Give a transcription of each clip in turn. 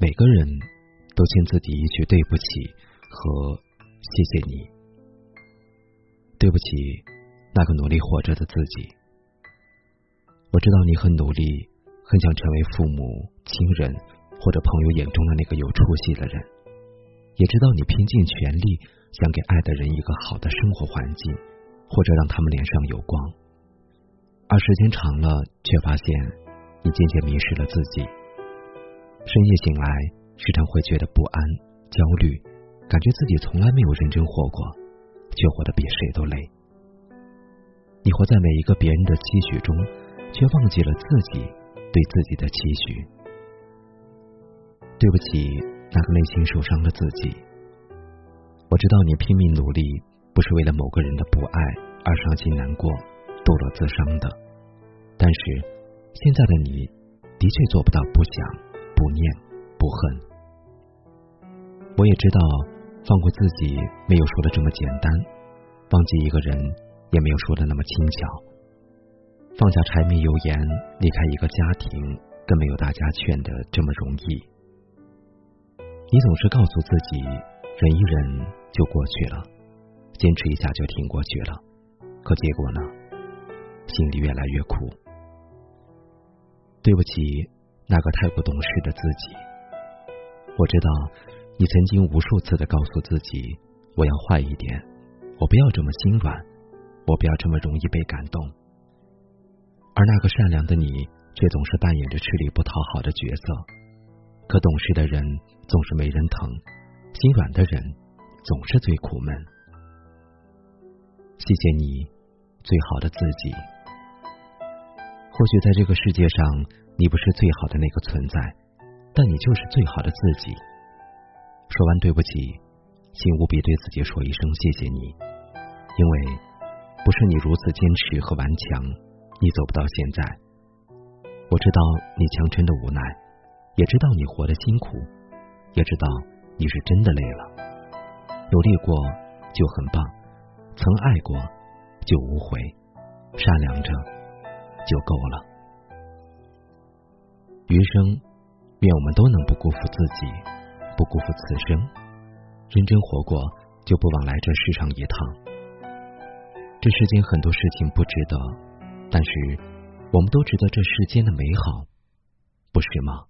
每个人都欠自己一句对不起和谢谢你。对不起，那个努力活着的自己。我知道你很努力，很想成为父母、亲人或者朋友眼中的那个有出息的人，也知道你拼尽全力想给爱的人一个好的生活环境，或者让他们脸上有光。而时间长了，却发现你渐渐迷失了自己。深夜醒来，时常会觉得不安、焦虑，感觉自己从来没有认真活过，却活得比谁都累。你活在每一个别人的期许中，却忘记了自己对自己的期许。对不起，那个内心受伤的自己。我知道你拼命努力，不是为了某个人的不爱而伤心难过、堕落自伤的，但是现在的你的确做不到不想。不念不恨，我也知道放过自己没有说的这么简单，忘记一个人也没有说的那么轻巧。放下柴米油盐，离开一个家庭，更没有大家劝的这么容易。你总是告诉自己，忍一忍就过去了，坚持一下就挺过去了，可结果呢？心里越来越苦。对不起。那个太过懂事的自己，我知道你曾经无数次的告诉自己，我要坏一点，我不要这么心软，我不要这么容易被感动。而那个善良的你，却总是扮演着吃力不讨好的角色。可懂事的人总是没人疼，心软的人总是最苦闷。谢谢你，最好的自己。或许在这个世界上。你不是最好的那个存在，但你就是最好的自己。说完对不起，请务必对自己说一声谢谢你，因为不是你如此坚持和顽强，你走不到现在。我知道你强撑的无奈，也知道你活得辛苦，也知道你是真的累了。努力过就很棒，曾爱过就无悔，善良着就够了。余生，愿我们都能不辜负自己，不辜负此生，认真活过，就不枉来这世上一趟。这世间很多事情不值得，但是我们都值得这世间的美好，不是吗？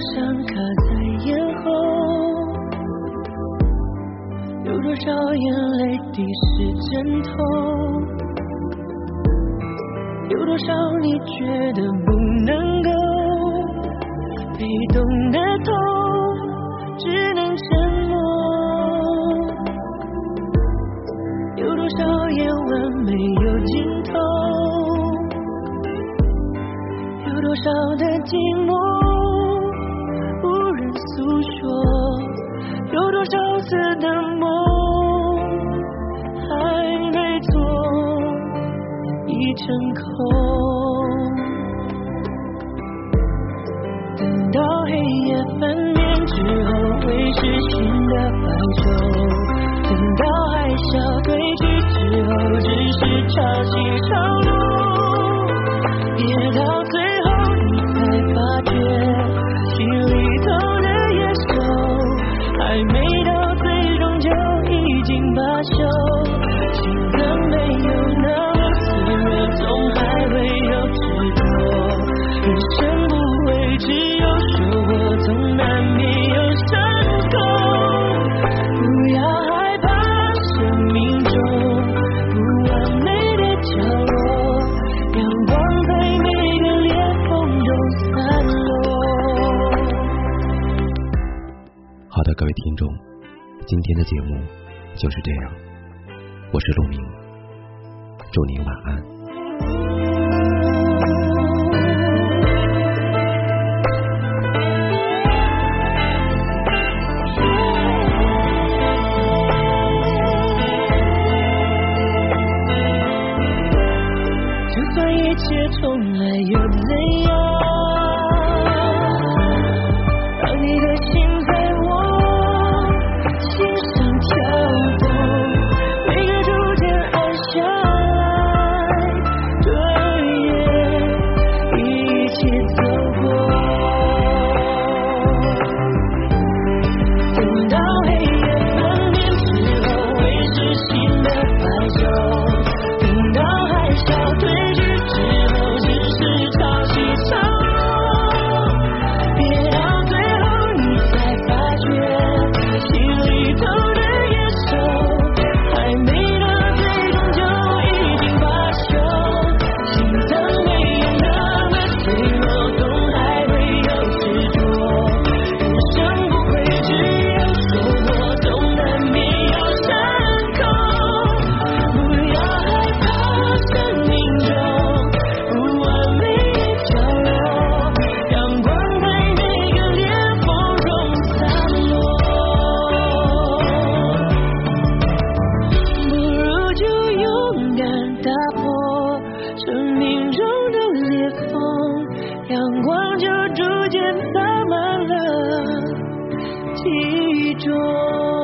伤卡在咽喉，有多少眼泪滴湿枕头？有多少你觉得不能够被动的痛，只能沉默？有多少夜晚没有尽头？有多少的寂寞？次的梦还没做，已成空。等到黑夜翻面之后，会是新的白昼。等到海啸退去之后，只是潮起潮落。别到好的，各位听众，今天的节目就是这样。我是陆明，祝您晚安。一间洒满了集中。